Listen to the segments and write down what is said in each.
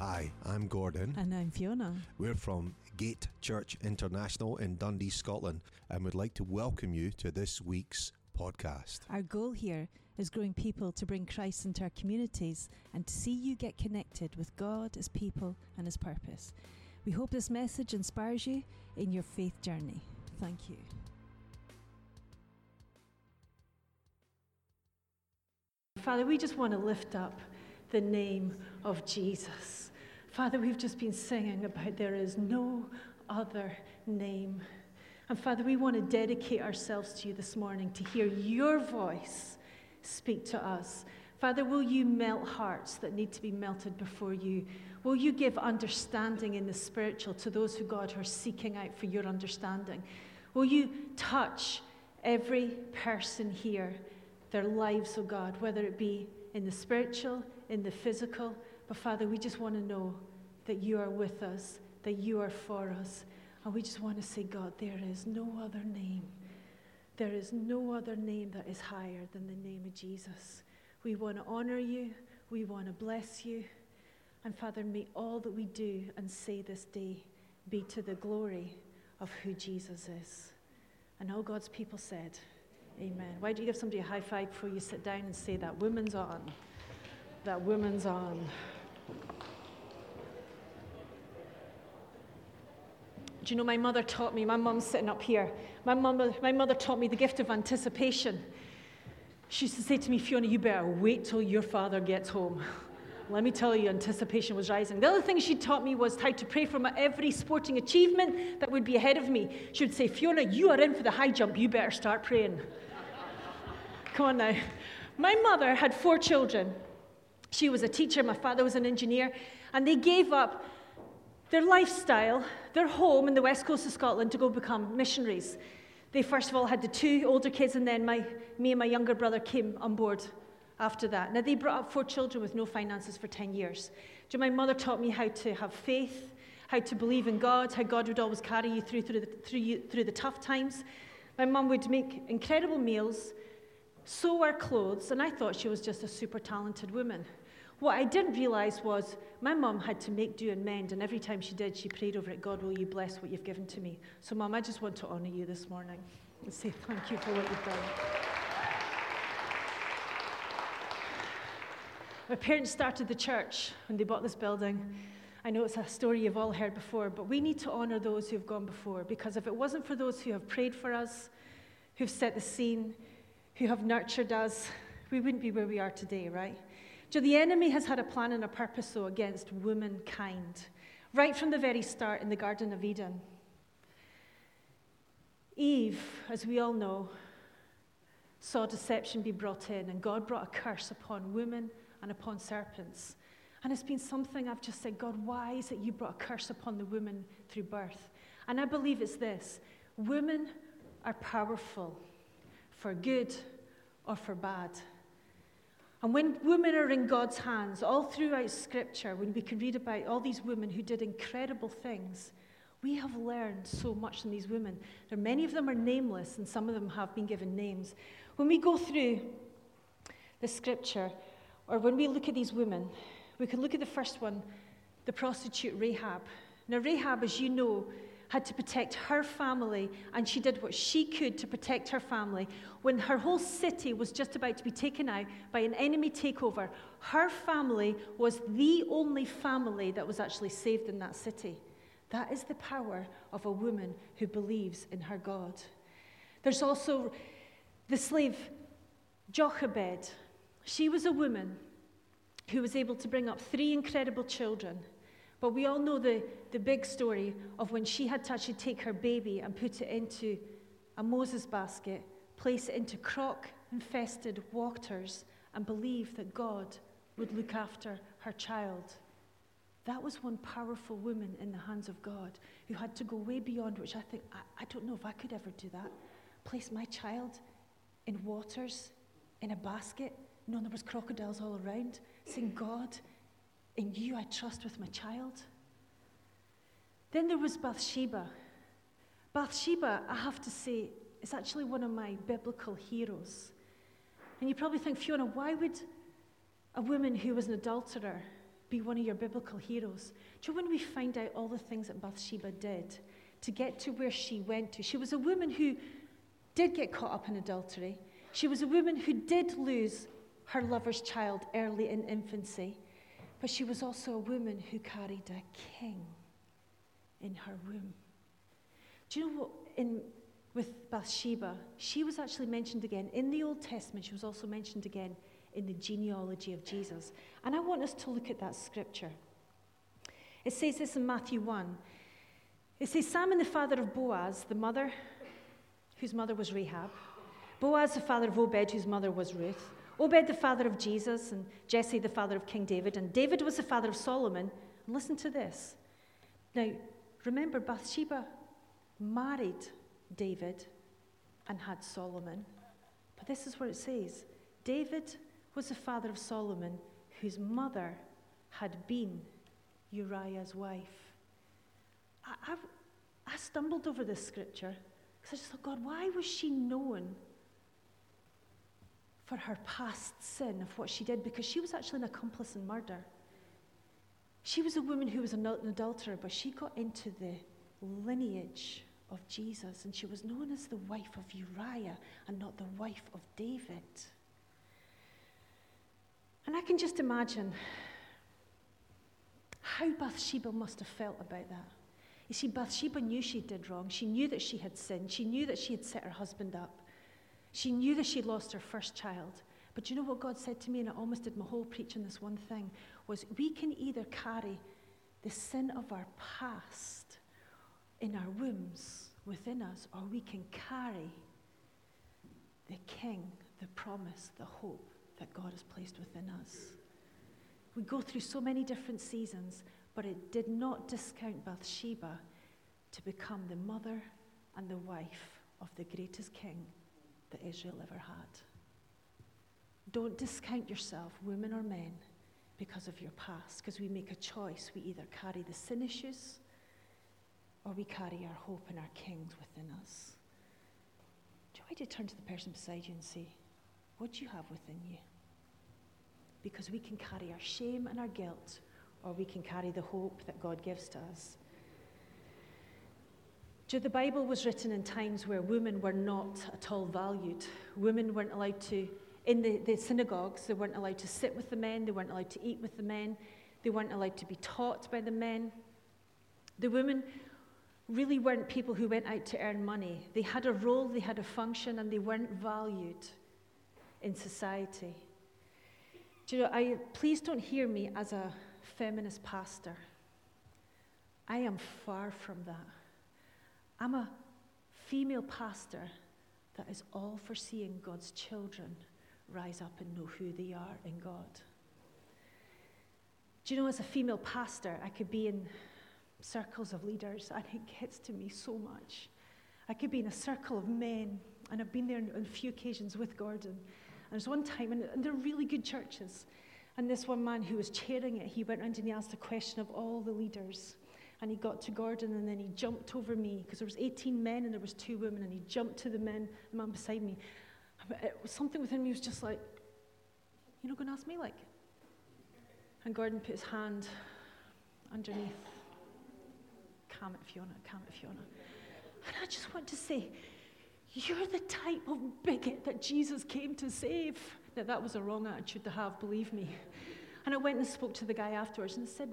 Hi, I'm Gordon. And I'm Fiona. We're from Gate Church International in Dundee, Scotland, and would like to welcome you to this week's podcast. Our goal here is growing people to bring Christ into our communities and to see you get connected with God, His people, and His purpose. We hope this message inspires you in your faith journey. Thank you. Father, we just want to lift up the name of Jesus. Father, we've just been singing about there is no other name. And Father, we want to dedicate ourselves to you this morning to hear your voice speak to us. Father, will you melt hearts that need to be melted before you? Will you give understanding in the spiritual to those who, God, are seeking out for your understanding? Will you touch every person here, their lives, oh God, whether it be in the spiritual, in the physical? But Father, we just want to know that you are with us, that you are for us. And we just want to say, God, there is no other name. There is no other name that is higher than the name of Jesus. We want to honor you. We want to bless you. And Father, may all that we do and say this day be to the glory of who Jesus is. And all God's people said, Amen. Why don't you give somebody a high five before you sit down and say, That woman's on? That woman's on. Um, do you know, my mother taught me, my mum's sitting up here. My, mum, my mother taught me the gift of anticipation. She used to say to me, Fiona, you better wait till your father gets home. Let me tell you, anticipation was rising. The other thing she taught me was how to pray for my every sporting achievement that would be ahead of me. She would say, Fiona, you are in for the high jump. You better start praying. Come on now. My mother had four children. She was a teacher, my father was an engineer, and they gave up their lifestyle, their home in the west coast of Scotland to go become missionaries. They first of all had the two older kids, and then my, me and my younger brother came on board after that. Now, they brought up four children with no finances for 10 years. So my mother taught me how to have faith, how to believe in God, how God would always carry you through, through, the, through, you, through the tough times. My mum would make incredible meals, sew our clothes, and I thought she was just a super talented woman. What I didn't realize was my mum had to make do and mend, and every time she did, she prayed over it God, will you bless what you've given to me? So, Mum, I just want to honor you this morning and say thank you for what you've done. My parents started the church when they bought this building. I know it's a story you've all heard before, but we need to honor those who have gone before because if it wasn't for those who have prayed for us, who've set the scene, who have nurtured us, we wouldn't be where we are today, right? So the enemy has had a plan and a purpose, though, against womankind, right from the very start in the Garden of Eden. Eve, as we all know, saw deception be brought in, and God brought a curse upon women and upon serpents. And it's been something I've just said, God, why is it you brought a curse upon the woman through birth? And I believe it's this women are powerful for good or for bad. And when women are in God's hands, all throughout Scripture, when we can read about all these women who did incredible things, we have learned so much from these women. There many of them are nameless, and some of them have been given names. When we go through the Scripture, or when we look at these women, we can look at the first one, the prostitute Rahab. Now, Rahab, as you know, had to protect her family, and she did what she could to protect her family. When her whole city was just about to be taken out by an enemy takeover, her family was the only family that was actually saved in that city. That is the power of a woman who believes in her God. There's also the slave Jochebed. She was a woman who was able to bring up three incredible children. But we all know the, the big story of when she had to actually take her baby and put it into a Moses basket, place it into croc infested waters, and believe that God would look after her child. That was one powerful woman in the hands of God who had to go way beyond, which I think, I, I don't know if I could ever do that. Place my child in waters, in a basket. No, there was crocodiles all around, saying, God, in you I trust with my child. Then there was Bathsheba. Bathsheba, I have to say, is actually one of my biblical heroes. And you probably think, Fiona, why would a woman who was an adulterer be one of your biblical heroes. Do you know when we find out all the things that Bathsheba did to get to where she went to? She was a woman who did get caught up in adultery. She was a woman who did lose her lover's child early in infancy, but she was also a woman who carried a king in her womb. Do you know what? In, with Bathsheba, she was actually mentioned again in the Old Testament, she was also mentioned again in the genealogy of Jesus. And I want us to look at that scripture. It says this in Matthew 1. It says, Salmon, the father of Boaz, the mother, whose mother was Rahab, Boaz, the father of Obed, whose mother was Ruth, Obed, the father of Jesus, and Jesse, the father of King David, and David was the father of Solomon. And listen to this. Now, remember, Bathsheba married David and had Solomon. But this is where it says David was the father of Solomon, whose mother had been Uriah's wife. I, I, I stumbled over this scripture because I just thought, God, why was she known for her past sin of what she did? Because she was actually an accomplice in murder. She was a woman who was an adulterer, but she got into the lineage of Jesus, and she was known as the wife of Uriah and not the wife of David. And I can just imagine how Bathsheba must have felt about that. You see, Bathsheba knew she did wrong. She knew that she had sinned. She knew that she had set her husband up. She knew that she'd lost her first child. But you know what God said to me, and I almost did my whole preach on this one thing, was we can either carry the sin of our past in our wombs within us, or we can carry the King, the promise, the hope that God has placed within us. We go through so many different seasons, but it did not discount Bathsheba to become the mother and the wife of the greatest king that Israel ever had. Don't discount yourself, women or men, because of your past, because we make a choice. We either carry the sin issues or we carry our hope and our kings within us. Want to turn to the person beside you and say, What do you have within you? because we can carry our shame and our guilt, or we can carry the hope that God gives to us. The Bible was written in times where women were not at all valued. Women weren't allowed to, in the, the synagogues, they weren't allowed to sit with the men, they weren't allowed to eat with the men, they weren't allowed to be taught by the men. The women really weren't people who went out to earn money. They had a role, they had a function, and they weren't valued in society. Do you know, I, please don't hear me as a feminist pastor. I am far from that. I'm a female pastor that is all for seeing God's children rise up and know who they are in God. Do you know, as a female pastor, I could be in circles of leaders, and it gets to me so much. I could be in a circle of men, and I've been there on a few occasions with Gordon, And there's one time, and, they're really good churches. And this one man who was chairing it, he went around and he asked a question of all the leaders. And he got to Gordon and then he jumped over me because there was 18 men and there was two women and he jumped to the men, the man beside me. It something within me was just like, you're not going to ask me like? And Gordon put his hand underneath. Calm it, Fiona, calm it, Fiona. And I just want to say, you're the type of bigot that Jesus came to save. Now, that was a wrong attitude to have, believe me. And I went and spoke to the guy afterwards and said,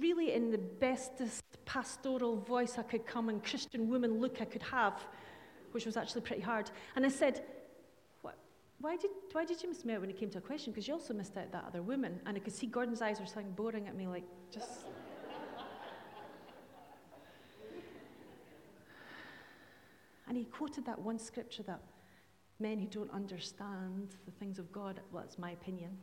really, in the bestest pastoral voice I could come and Christian woman look I could have, which was actually pretty hard. And I said, why did, why did you miss me out when it came to a question? Because you also missed out that other woman. And I could see Gordon's eyes were something boring at me, like, just And he quoted that one scripture that men who don't understand the things of God, well, that's my opinion,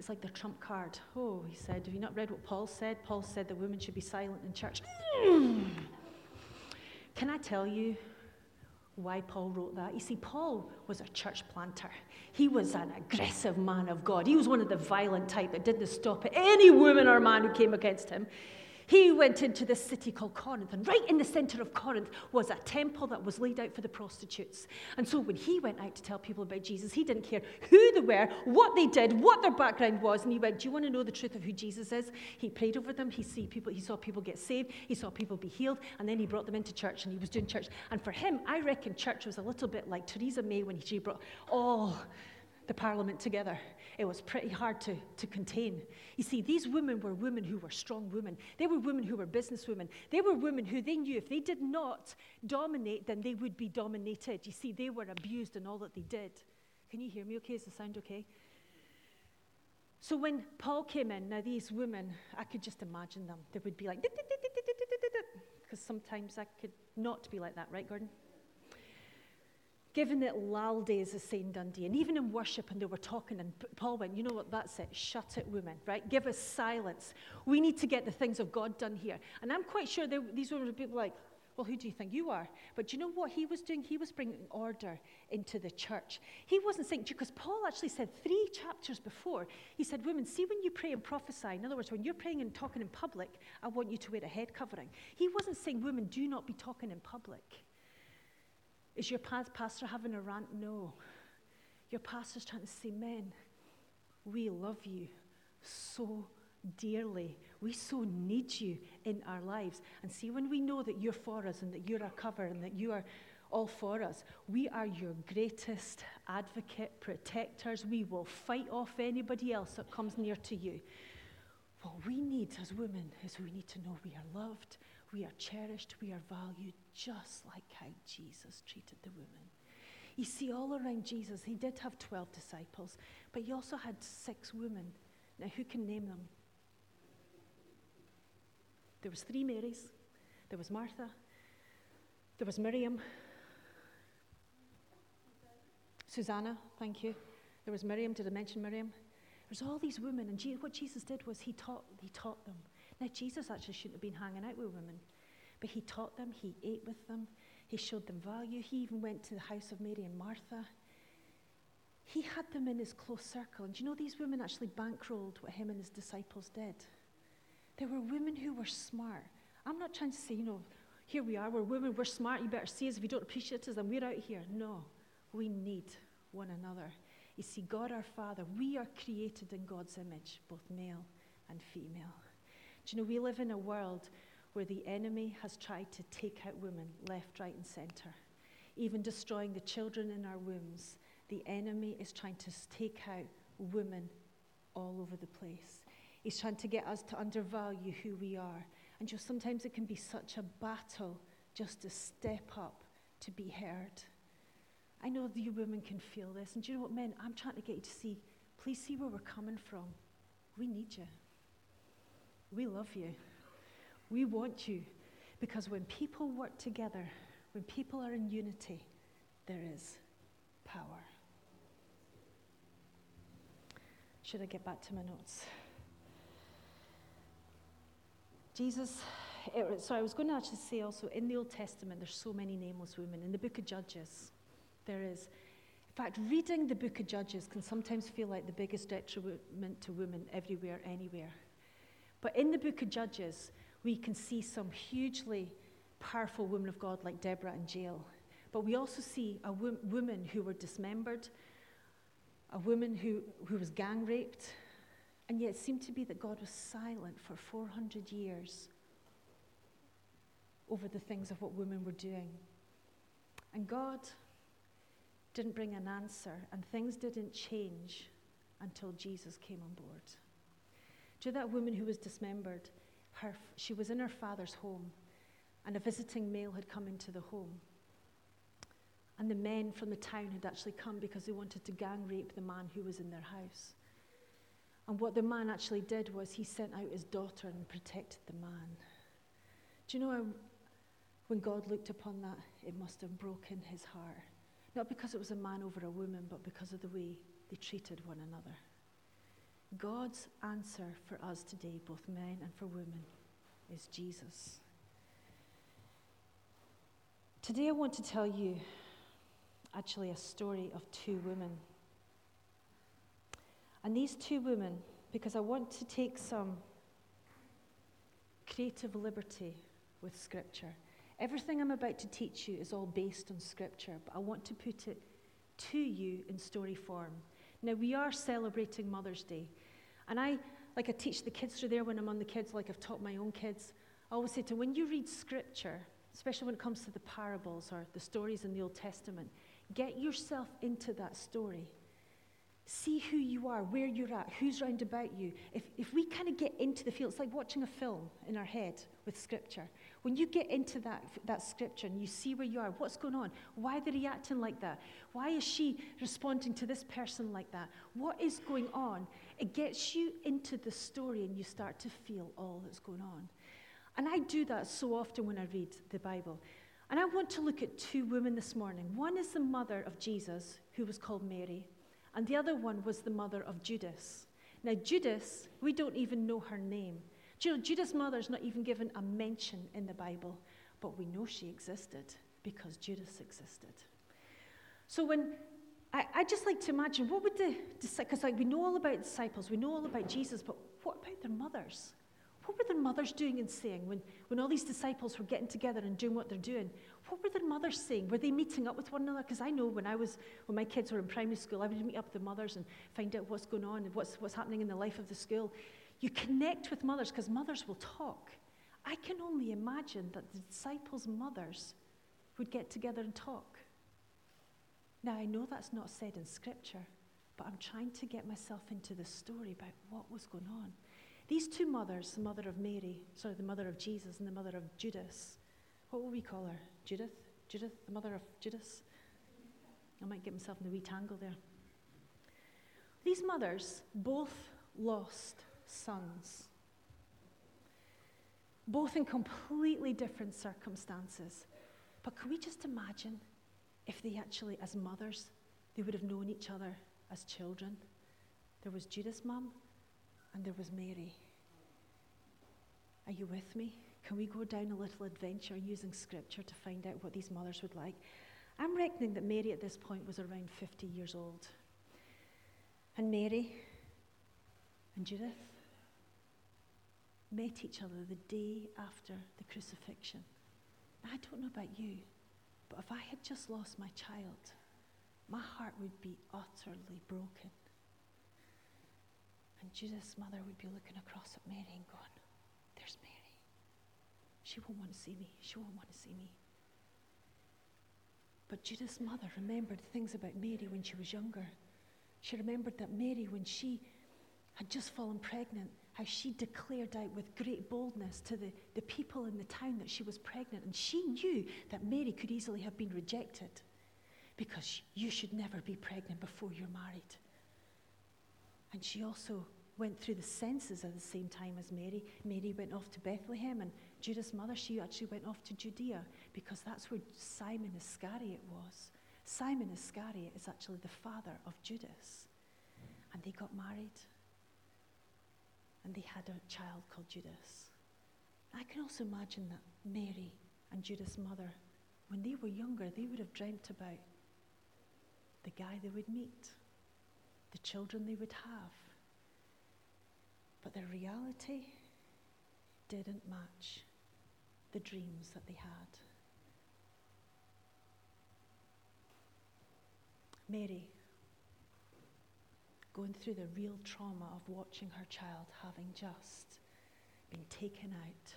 it's like the trump card. Oh, he said, have you not read what Paul said? Paul said that women should be silent in church. Can I tell you why Paul wrote that? You see, Paul was a church planter. He was an aggressive man of God. He was one of the violent type that didn't stop any woman or man who came against him. He went into this city called Corinth, and right in the center of Corinth was a temple that was laid out for the prostitutes. And so when he went out to tell people about Jesus, he didn't care who they were, what they did, what their background was, and he went, Do you want to know the truth of who Jesus is? He prayed over them, he, see people, he saw people get saved, he saw people be healed, and then he brought them into church and he was doing church. And for him, I reckon church was a little bit like Theresa May when she brought all the parliament together it was pretty hard to, to contain. You see, these women were women who were strong women. They were women who were businesswomen. They were women who they knew if they did not dominate, then they would be dominated. You see, they were abused in all that they did. Can you hear me okay? Is the sound okay? So when Paul came in, now these women, I could just imagine them. They would be like, because sometimes I could not be like that, right, Gordon? Given that Lalde is St. Dundee, and even in worship, and they were talking, and Paul went, You know what, that's it. Shut it, women, right? Give us silence. We need to get the things of God done here. And I'm quite sure these women would be like, Well, who do you think you are? But do you know what he was doing? He was bringing order into the church. He wasn't saying, because Paul actually said three chapters before, he said, Women, see when you pray and prophesy, in other words, when you're praying and talking in public, I want you to wear a head covering. He wasn't saying, Women, do not be talking in public. Is your pastor having a rant? No. Your pastor's trying to say, Men, we love you so dearly. We so need you in our lives. And see, when we know that you're for us and that you're our cover and that you are all for us, we are your greatest advocate, protectors. We will fight off anybody else that comes near to you. What we need as women is we need to know we are loved, we are cherished, we are valued, just like how Jesus treated the women. You see, all around Jesus, he did have 12 disciples, but he also had six women. Now, who can name them? There was three Marys. There was Martha. There was Miriam. Susanna, thank you. There was Miriam. Did I mention Miriam? There was all these women, and what Jesus did was he taught, he taught them. Now, Jesus actually shouldn't have been hanging out with women, but he taught them, he ate with them, he showed them value. He even went to the house of Mary and Martha. He had them in his close circle. And you know these women actually bankrolled what him and his disciples did? They were women who were smart. I'm not trying to say, you know, here we are, we're women, we're smart, you better see us. If you don't appreciate us, then we're out here. No, we need one another. You see, God our Father, we are created in God's image, both male and female. Do you know, we live in a world where the enemy has tried to take out women left, right, and center, even destroying the children in our wombs. The enemy is trying to take out women all over the place. He's trying to get us to undervalue who we are. And just sometimes it can be such a battle just to step up to be heard. I know that you women can feel this. And do you know what, men? I'm trying to get you to see, please see where we're coming from. We need you. We love you. We want you. Because when people work together, when people are in unity, there is power. Should I get back to my notes? Jesus, eh, it, so I was going to actually say also in the Old Testament, there's so many nameless women. In the book of Judges, there is. In fact, reading the book of Judges can sometimes feel like the biggest detriment to women everywhere, anywhere. But in the book of Judges, we can see some hugely powerful women of God like Deborah and Jael. But we also see a wo- woman who were dismembered, a woman who, who was gang raped, and yet it seemed to be that God was silent for 400 years over the things of what women were doing. And God didn't bring an answer, and things didn't change until Jesus came on board. To that woman who was dismembered, her, she was in her father's home, and a visiting male had come into the home. And the men from the town had actually come because they wanted to gang rape the man who was in their house. And what the man actually did was he sent out his daughter and protected the man. Do you know how, when God looked upon that, it must have broken his heart? Not because it was a man over a woman, but because of the way they treated one another. God's answer for us today, both men and for women, is Jesus. Today, I want to tell you actually a story of two women. And these two women, because I want to take some creative liberty with Scripture. Everything I'm about to teach you is all based on Scripture, but I want to put it to you in story form. Now, we are celebrating Mother's Day, and I, like I teach the kids through there when I'm on the kids, like I've taught my own kids, I always say to them, when you read Scripture, especially when it comes to the parables or the stories in the Old Testament, get yourself into that story. See who you are, where you're at, who's round about you. If, if we kind of get into the field, it's like watching a film in our head with scripture. When you get into that, that scripture and you see where you are, what's going on? Why are they reacting like that? Why is she responding to this person like that? What is going on? It gets you into the story and you start to feel all that's going on. And I do that so often when I read the Bible. And I want to look at two women this morning. One is the mother of Jesus, who was called Mary and the other one was the mother of Judas. Now, Judas, we don't even know her name. You know, Judas' mother's not even given a mention in the Bible, but we know she existed because Judas existed. So when I, I just like to imagine what would the disciples like we know all about disciples, we know all about Jesus, but what about their mothers? What were their mothers doing and saying when, when all these disciples were getting together and doing what they're doing? What were their mothers saying? Were they meeting up with one another? Because I know when I was, when my kids were in primary school, I would meet up with the mothers and find out what's going on and what's, what's happening in the life of the school. You connect with mothers because mothers will talk. I can only imagine that the disciples' mothers would get together and talk. Now, I know that's not said in Scripture, but I'm trying to get myself into the story about what was going on. These two mothers, the mother of Mary, sorry, the mother of Jesus and the mother of Judas, what will we call her? Judith? Judith, the mother of Judas? I might get myself in the wee tangle there. These mothers both lost sons, both in completely different circumstances. But can we just imagine if they actually, as mothers, they would have known each other as children? There was Judas' mum and there was Mary. Are you with me? Can we go down a little adventure using scripture to find out what these mothers would like? I'm reckoning that Mary at this point was around 50 years old. And Mary and Judith met each other the day after the crucifixion. Now, I don't know about you, but if I had just lost my child, my heart would be utterly broken. And Judith's mother would be looking across at Mary and going, There's Mary. She won't want to see me. She won't want to see me. But Judith's mother remembered things about Mary when she was younger. She remembered that Mary, when she had just fallen pregnant, how she declared out with great boldness to the, the people in the town that she was pregnant. And she knew that Mary could easily have been rejected because you should never be pregnant before you're married. And she also went through the census at the same time as Mary. Mary went off to Bethlehem, and Judas' mother, she actually went off to Judea because that's where Simon Iscariot was. Simon Iscariot is actually the father of Judas. And they got married, and they had a child called Judas. I can also imagine that Mary and Judas' mother, when they were younger, they would have dreamt about the guy they would meet the children they would have. But the reality didn't match the dreams that they had. Mary, going through the real trauma of watching her child having just been taken out,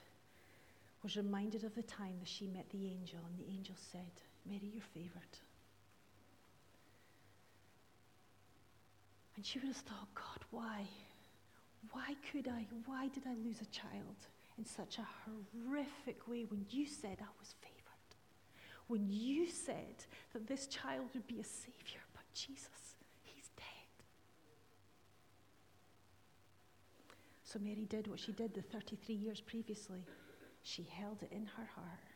was reminded of the time that she met the angel, and the angel said, Mary, your favourite. And she would have thought, God, why? Why could I? Why did I lose a child in such a horrific way when you said I was favored? When you said that this child would be a savior, but Jesus, he's dead. So Mary did what she did the 33 years previously. She held it in her heart.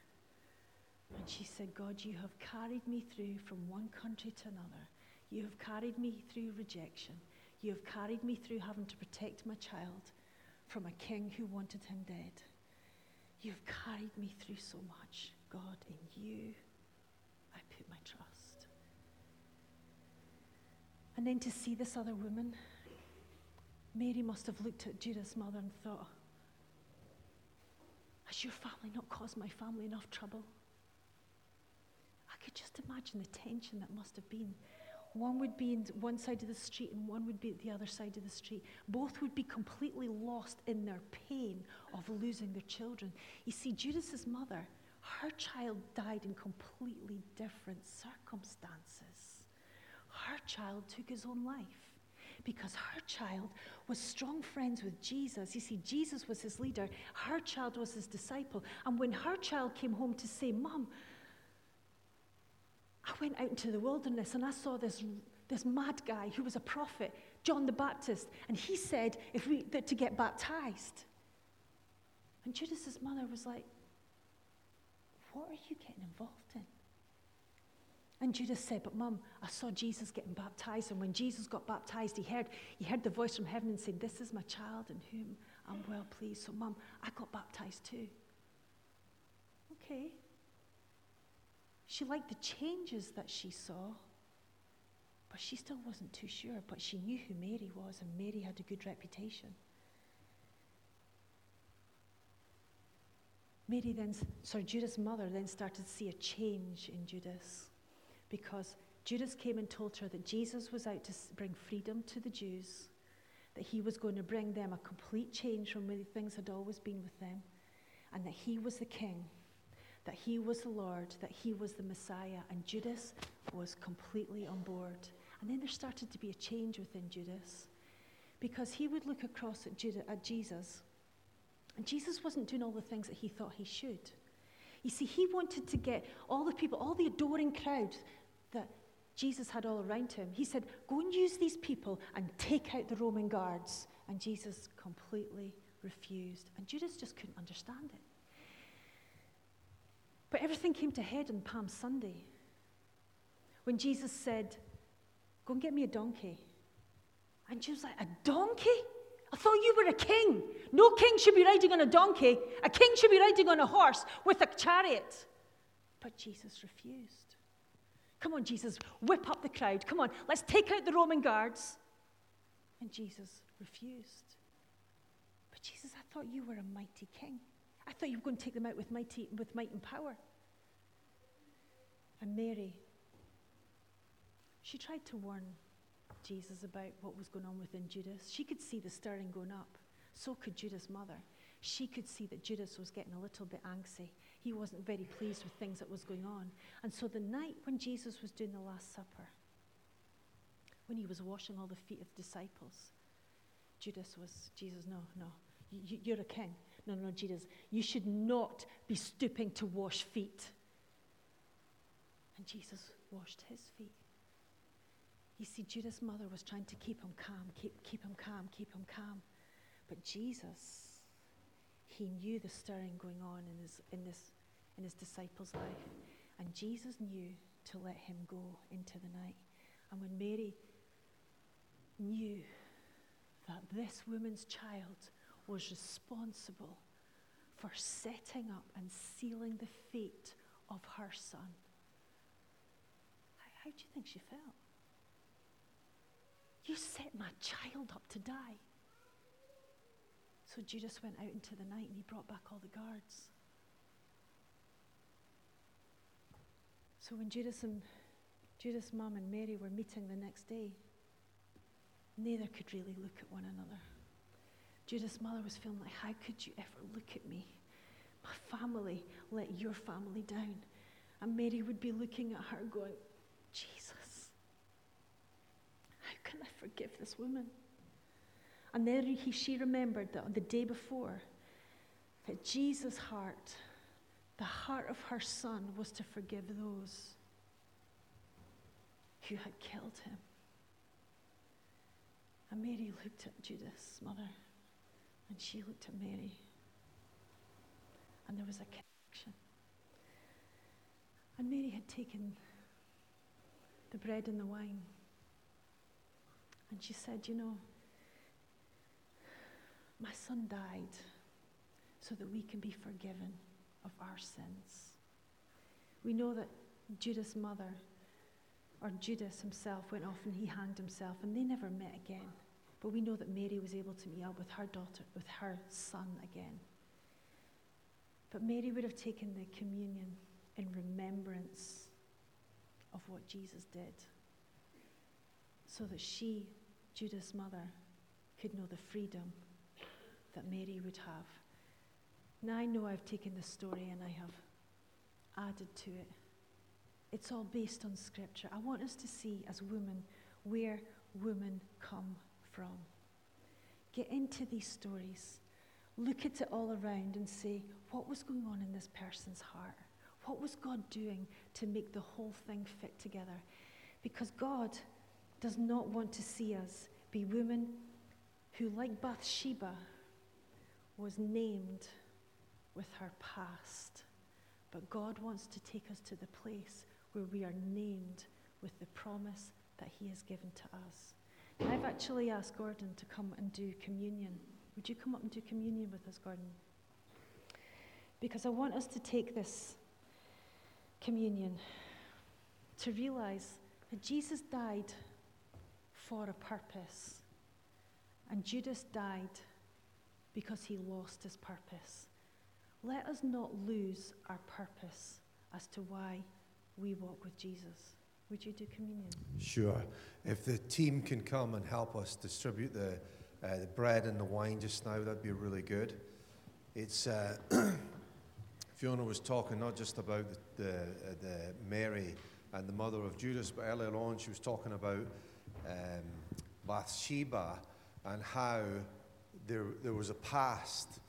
And she said, God, you have carried me through from one country to another. You have carried me through rejection. You have carried me through having to protect my child from a king who wanted him dead. You've carried me through so much. God, in you, I put my trust. And then to see this other woman, Mary must have looked at Judas' mother and thought, Has your family not caused my family enough trouble? I could just imagine the tension that must have been. One would be in one side of the street and one would be at the other side of the street. Both would be completely lost in their pain of losing their children. You see, Judas's mother, her child died in completely different circumstances. Her child took his own life because her child was strong friends with Jesus. You see, Jesus was his leader, her child was his disciple. And when her child came home to say, Mom, I went out into the wilderness and I saw this, this mad guy who was a prophet, John the Baptist, and he said if we, that to get baptized. And Judas's mother was like, What are you getting involved in? And Judas said, But mum, I saw Jesus getting baptized. And when Jesus got baptized, he heard, he heard the voice from heaven and said, This is my child in whom I'm well pleased. So, mum, I got baptized too. Okay. She liked the changes that she saw, but she still wasn't too sure. But she knew who Mary was, and Mary had a good reputation. Mary then, sorry, Judas' mother then started to see a change in Judas because Judas came and told her that Jesus was out to bring freedom to the Jews, that he was going to bring them a complete change from where things had always been with them, and that he was the king that he was the Lord, that he was the Messiah, and Judas was completely on board. And then there started to be a change within Judas because he would look across at, Judah, at Jesus, and Jesus wasn't doing all the things that he thought he should. You see, he wanted to get all the people, all the adoring crowd that Jesus had all around him. He said, Go and use these people and take out the Roman guards. And Jesus completely refused. And Judas just couldn't understand it. But everything came to head on Palm Sunday when Jesus said, Go and get me a donkey. And Judas was like, A donkey? I thought you were a king. No king should be riding on a donkey. A king should be riding on a horse with a chariot. But Jesus refused. Come on, Jesus, whip up the crowd. Come on, let's take out the Roman guards. And Jesus refused. But Jesus, I thought you were a mighty king. I thought you were going to take them out with, mighty, with might and power. And Mary, she tried to warn Jesus about what was going on within Judas. She could see the stirring going up. So could Judas' mother. She could see that Judas was getting a little bit angsty. He wasn't very pleased with things that was going on. And so the night when Jesus was doing the Last Supper, when he was washing all the feet of disciples, Judas was, Jesus, no, no, you, you're a king. No, no, Judas, you should not be stooping to wash feet. And Jesus washed his feet. You see, Judas' mother was trying to keep him calm, keep, keep him calm, keep him calm. But Jesus, he knew the stirring going on in his, in this, in his disciples' life. And Jesus knew to let him go into the night. And when Mary knew that this woman's child was responsible for setting up and sealing the fate of her son. How, how do you think she felt? You set my child up to die. So Judas went out into the night and he brought back all the guards. So when Judas and Judas' mum and Mary were meeting the next day, neither could really look at one another. Judas' mother was feeling like, How could you ever look at me? My family let your family down. And Mary would be looking at her going, Jesus, how can I forgive this woman? And then he, she remembered that on the day before, that Jesus' heart, the heart of her son, was to forgive those who had killed him. And Mary looked at Judas' mother. And she looked at Mary. And there was a connection. And Mary had taken the bread and the wine. And she said, You know, my son died so that we can be forgiven of our sins. We know that Judas' mother, or Judas himself, went off and he hanged himself, and they never met again. But we know that Mary was able to meet up with her daughter, with her son again. But Mary would have taken the communion in remembrance of what Jesus did so that she, Judas' mother, could know the freedom that Mary would have. Now I know I've taken the story and I have added to it. It's all based on scripture. I want us to see as women where women come from. Get into these stories. Look at it all around and say, what was going on in this person's heart? What was God doing to make the whole thing fit together? Because God does not want to see us be women who, like Bathsheba, was named with her past. But God wants to take us to the place where we are named with the promise that He has given to us. And I've actually asked Gordon to come and do communion. Would you come up and do communion with us, Gordon? Because I want us to take this communion to realize that Jesus died for a purpose, and Judas died because he lost his purpose. Let us not lose our purpose as to why we walk with Jesus. Would you do communion? Sure. If the team can come and help us distribute the, uh, the bread and the wine just now, that'd be really good. It's uh, Fiona was talking not just about the, the, uh, the, Mary and the mother of Judas, but earlier on she was talking about um, Bathsheba and how there, there was a past.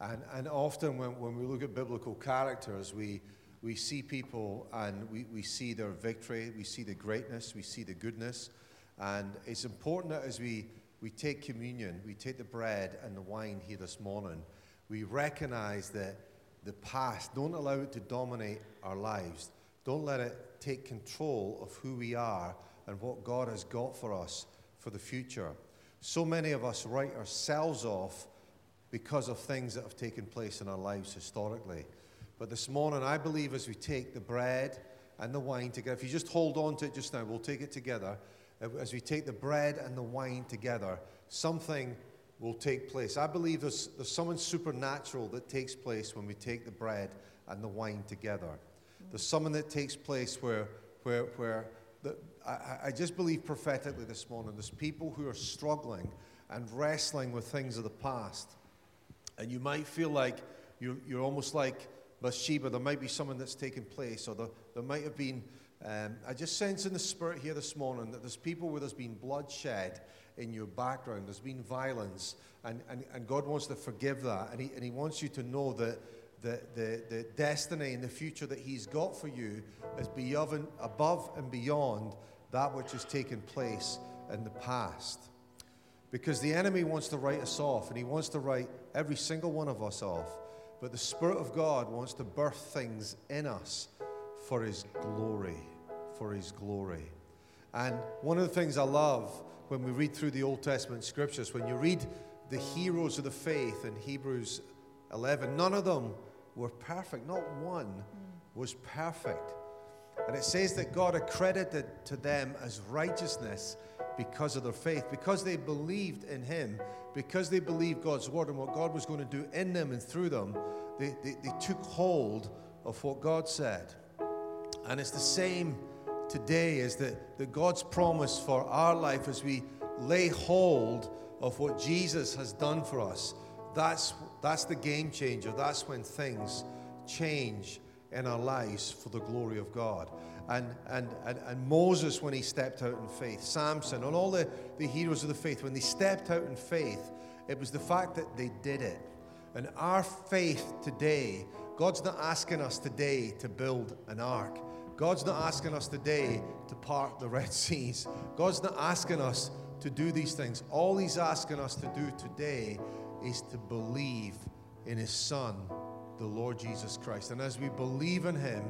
And, and often when, when we look at biblical characters, we, we see people and we, we see their victory, we see the greatness, we see the goodness. And it's important that as we, we take communion, we take the bread and the wine here this morning, we recognize that the past, don't allow it to dominate our lives. Don't let it take control of who we are and what God has got for us for the future. So many of us write ourselves off because of things that have taken place in our lives historically. But this morning, I believe as we take the bread and the wine together, if you just hold on to it just now, we'll take it together. As we take the bread and the wine together, something will take place. I believe there's, there's something supernatural that takes place when we take the bread and the wine together. There's something that takes place where, where, where the, I, I just believe prophetically this morning there's people who are struggling and wrestling with things of the past. And you might feel like you're, you're almost like Bathsheba. There might be something that's taken place, or there, there might have been. Um, I just sense in the spirit here this morning that there's people where there's been bloodshed in your background, there's been violence, and, and, and God wants to forgive that. And he, and he wants you to know that the, the, the destiny and the future that He's got for you is beyond, above and beyond that which has taken place in the past. Because the enemy wants to write us off, and he wants to write every single one of us off. But the Spirit of God wants to birth things in us for His glory. For His glory. And one of the things I love when we read through the Old Testament scriptures, when you read the heroes of the faith in Hebrews 11, none of them were perfect. Not one was perfect. And it says that God accredited to them as righteousness because of their faith, because they believed in Him, because they believed God's word and what God was going to do in them and through them, they, they, they took hold of what God said. And it's the same today as that, that God's promise for our life as we lay hold of what Jesus has done for us. That's, that's the game changer. That's when things change in our lives for the glory of God. And, and, and, and Moses, when he stepped out in faith, Samson, and all the, the heroes of the faith, when they stepped out in faith, it was the fact that they did it. And our faith today, God's not asking us today to build an ark. God's not asking us today to part the Red Seas. God's not asking us to do these things. All He's asking us to do today is to believe in His Son, the Lord Jesus Christ. And as we believe in Him,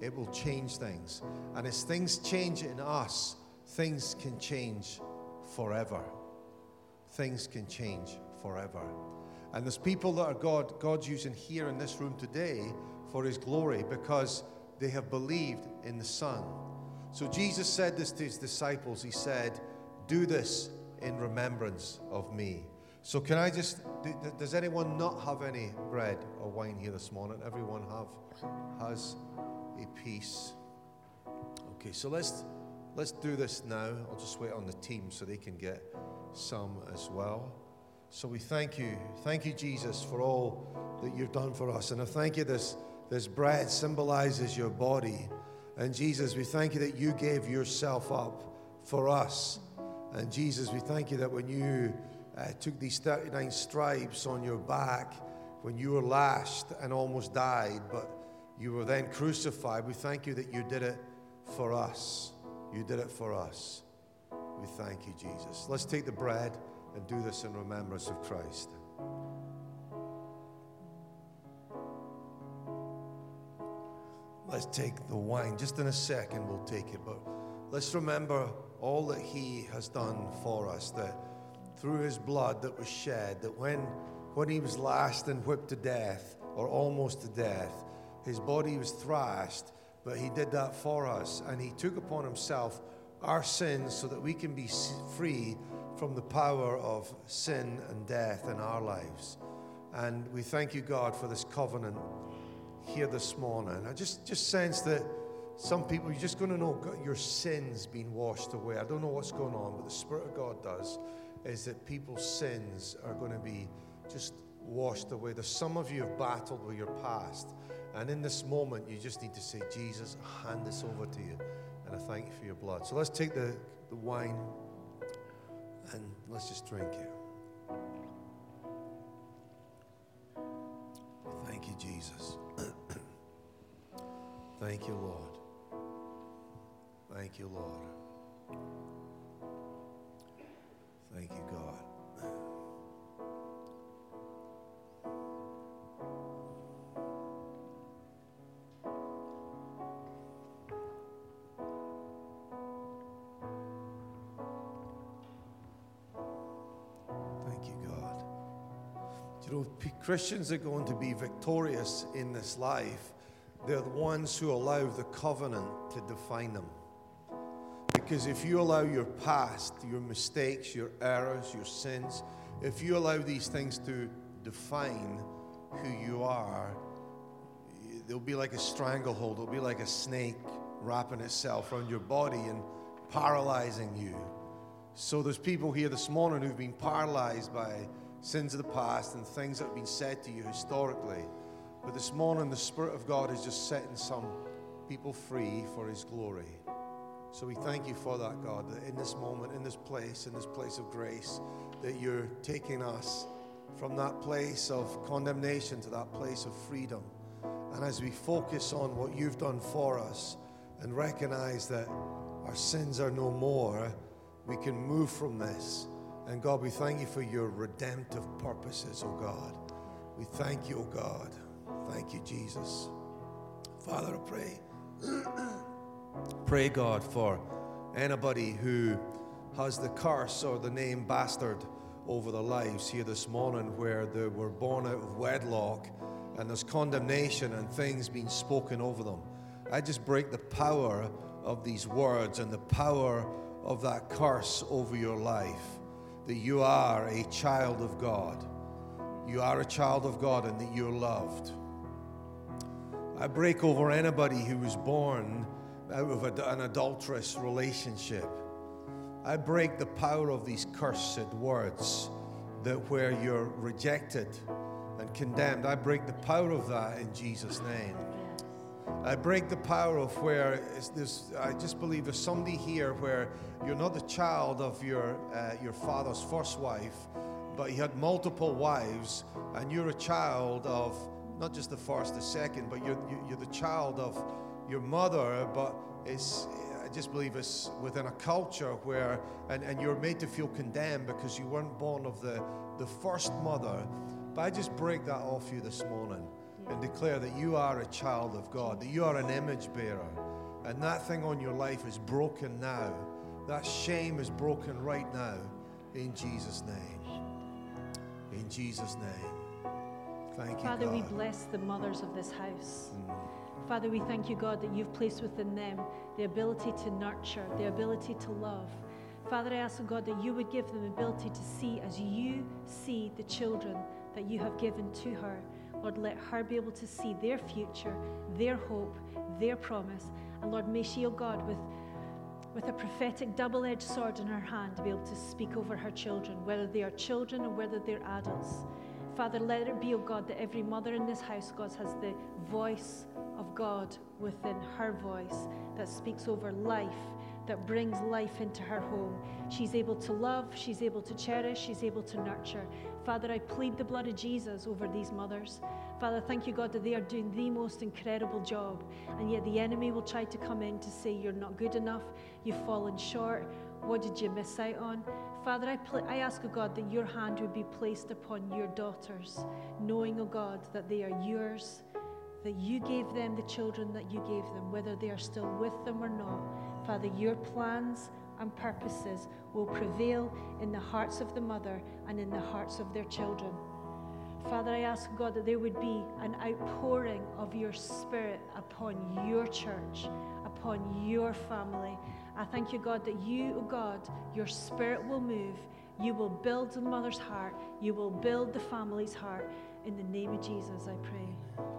it will change things. And as things change in us, things can change forever. Things can change forever. And there's people that are God, God's using here in this room today for His glory because they have believed in the Son. So Jesus said this to His disciples. He said, Do this in remembrance of me. So, can I just, does anyone not have any bread or wine here this morning? Everyone have, has a piece. Okay, so let's, let's do this now. I'll just wait on the team so they can get some as well. So we thank you. Thank you, Jesus, for all that you've done for us. And I thank you this, this bread symbolizes your body. And Jesus, we thank you that you gave yourself up for us. And Jesus, we thank you that when you uh, took these 39 stripes on your back, when you were lashed and almost died, but you were then crucified, we thank you that you did it for us. You did it for us. We thank you, Jesus. Let's take the bread and do this in remembrance of Christ. Let's take the wine. Just in a second, we'll take it. But let's remember all that He has done for us. That through His blood that was shed, that when, when He was lashed and whipped to death, or almost to death, His body was thrashed, but He did that for us. And He took upon Himself our sins so that we can be free from the power of sin and death in our lives. And we thank you, God, for this covenant here this morning. I just, just sense that some people, you're just going to know your sins being washed away. I don't know what's going on, but the Spirit of God does, is that people's sins are going to be just washed away. There's some of you have battled with your past. And in this moment, you just need to say, Jesus, I hand this over to you. And I thank you for your blood. So let's take the, the wine and let's just drink it. Thank you, Jesus. Thank you, Lord. Thank you, Lord. Thank you, God. Thank you, God. You know, Christians are going to be victorious in this life. They're the ones who allow the covenant to define them. Because if you allow your past, your mistakes, your errors, your sins, if you allow these things to define who you are, they'll be like a stranglehold. it'll be like a snake wrapping itself around your body and paralyzing you. So there's people here this morning who've been paralyzed by sins of the past and things that have been said to you historically. But this morning, the Spirit of God is just setting some people free for His glory. So we thank you for that, God, that in this moment, in this place, in this place of grace, that you're taking us from that place of condemnation to that place of freedom. And as we focus on what you've done for us and recognize that our sins are no more, we can move from this and God, we thank you for your redemptive purposes, oh God. We thank you, oh God. Thank you, Jesus. Father, I pray. pray, God, for anybody who has the curse or the name bastard over their lives here this morning where they were born out of wedlock and there's condemnation and things being spoken over them. I just break the power of these words and the power of that curse over your life that you are a child of God. You are a child of God and that you're loved. I break over anybody who was born out of a, an adulterous relationship. I break the power of these cursed words that where you're rejected and condemned. I break the power of that in Jesus' name. I break the power of where I just believe there's somebody here where you're not the child of your, uh, your father's first wife, but he had multiple wives, and you're a child of not just the first, the second, but you're, you're the child of your mother, but it's, I just believe it's within a culture where, and, and you're made to feel condemned because you weren't born of the, the first mother. But I just break that off you this morning and declare that you are a child of God, that you are an image bearer. And that thing on your life is broken now. That shame is broken right now in Jesus' name. In Jesus' name. Thank you, Father, we bless the mothers of this house. Mm. Father, we thank you, God, that you've placed within them the ability to nurture, the ability to love, Father, I ask, oh God, that you would give them the ability to see as you see the children that you have given to her. Lord, let her be able to see their future, their hope, their promise. And Lord, may she, oh God, with, with a prophetic double edged sword in her hand, be able to speak over her children, whether they are children or whether they're adults. Father, let it be, oh God, that every mother in this house, God, has the voice of God within her voice that speaks over life, that brings life into her home. She's able to love, she's able to cherish, she's able to nurture. Father, I plead the blood of Jesus over these mothers. Father, thank you, God, that they are doing the most incredible job. And yet the enemy will try to come in to say, You're not good enough, you've fallen short, what did you miss out on? Father, I, pl- I ask, O God, that your hand would be placed upon your daughters, knowing, O God, that they are yours, that you gave them the children that you gave them, whether they are still with them or not. Father, your plans and purposes will prevail in the hearts of the mother and in the hearts of their children. Father, I ask God that there would be an outpouring of your spirit upon your church, upon your family. I thank you, God, that you, oh God, your spirit will move. You will build the mother's heart. You will build the family's heart. In the name of Jesus, I pray.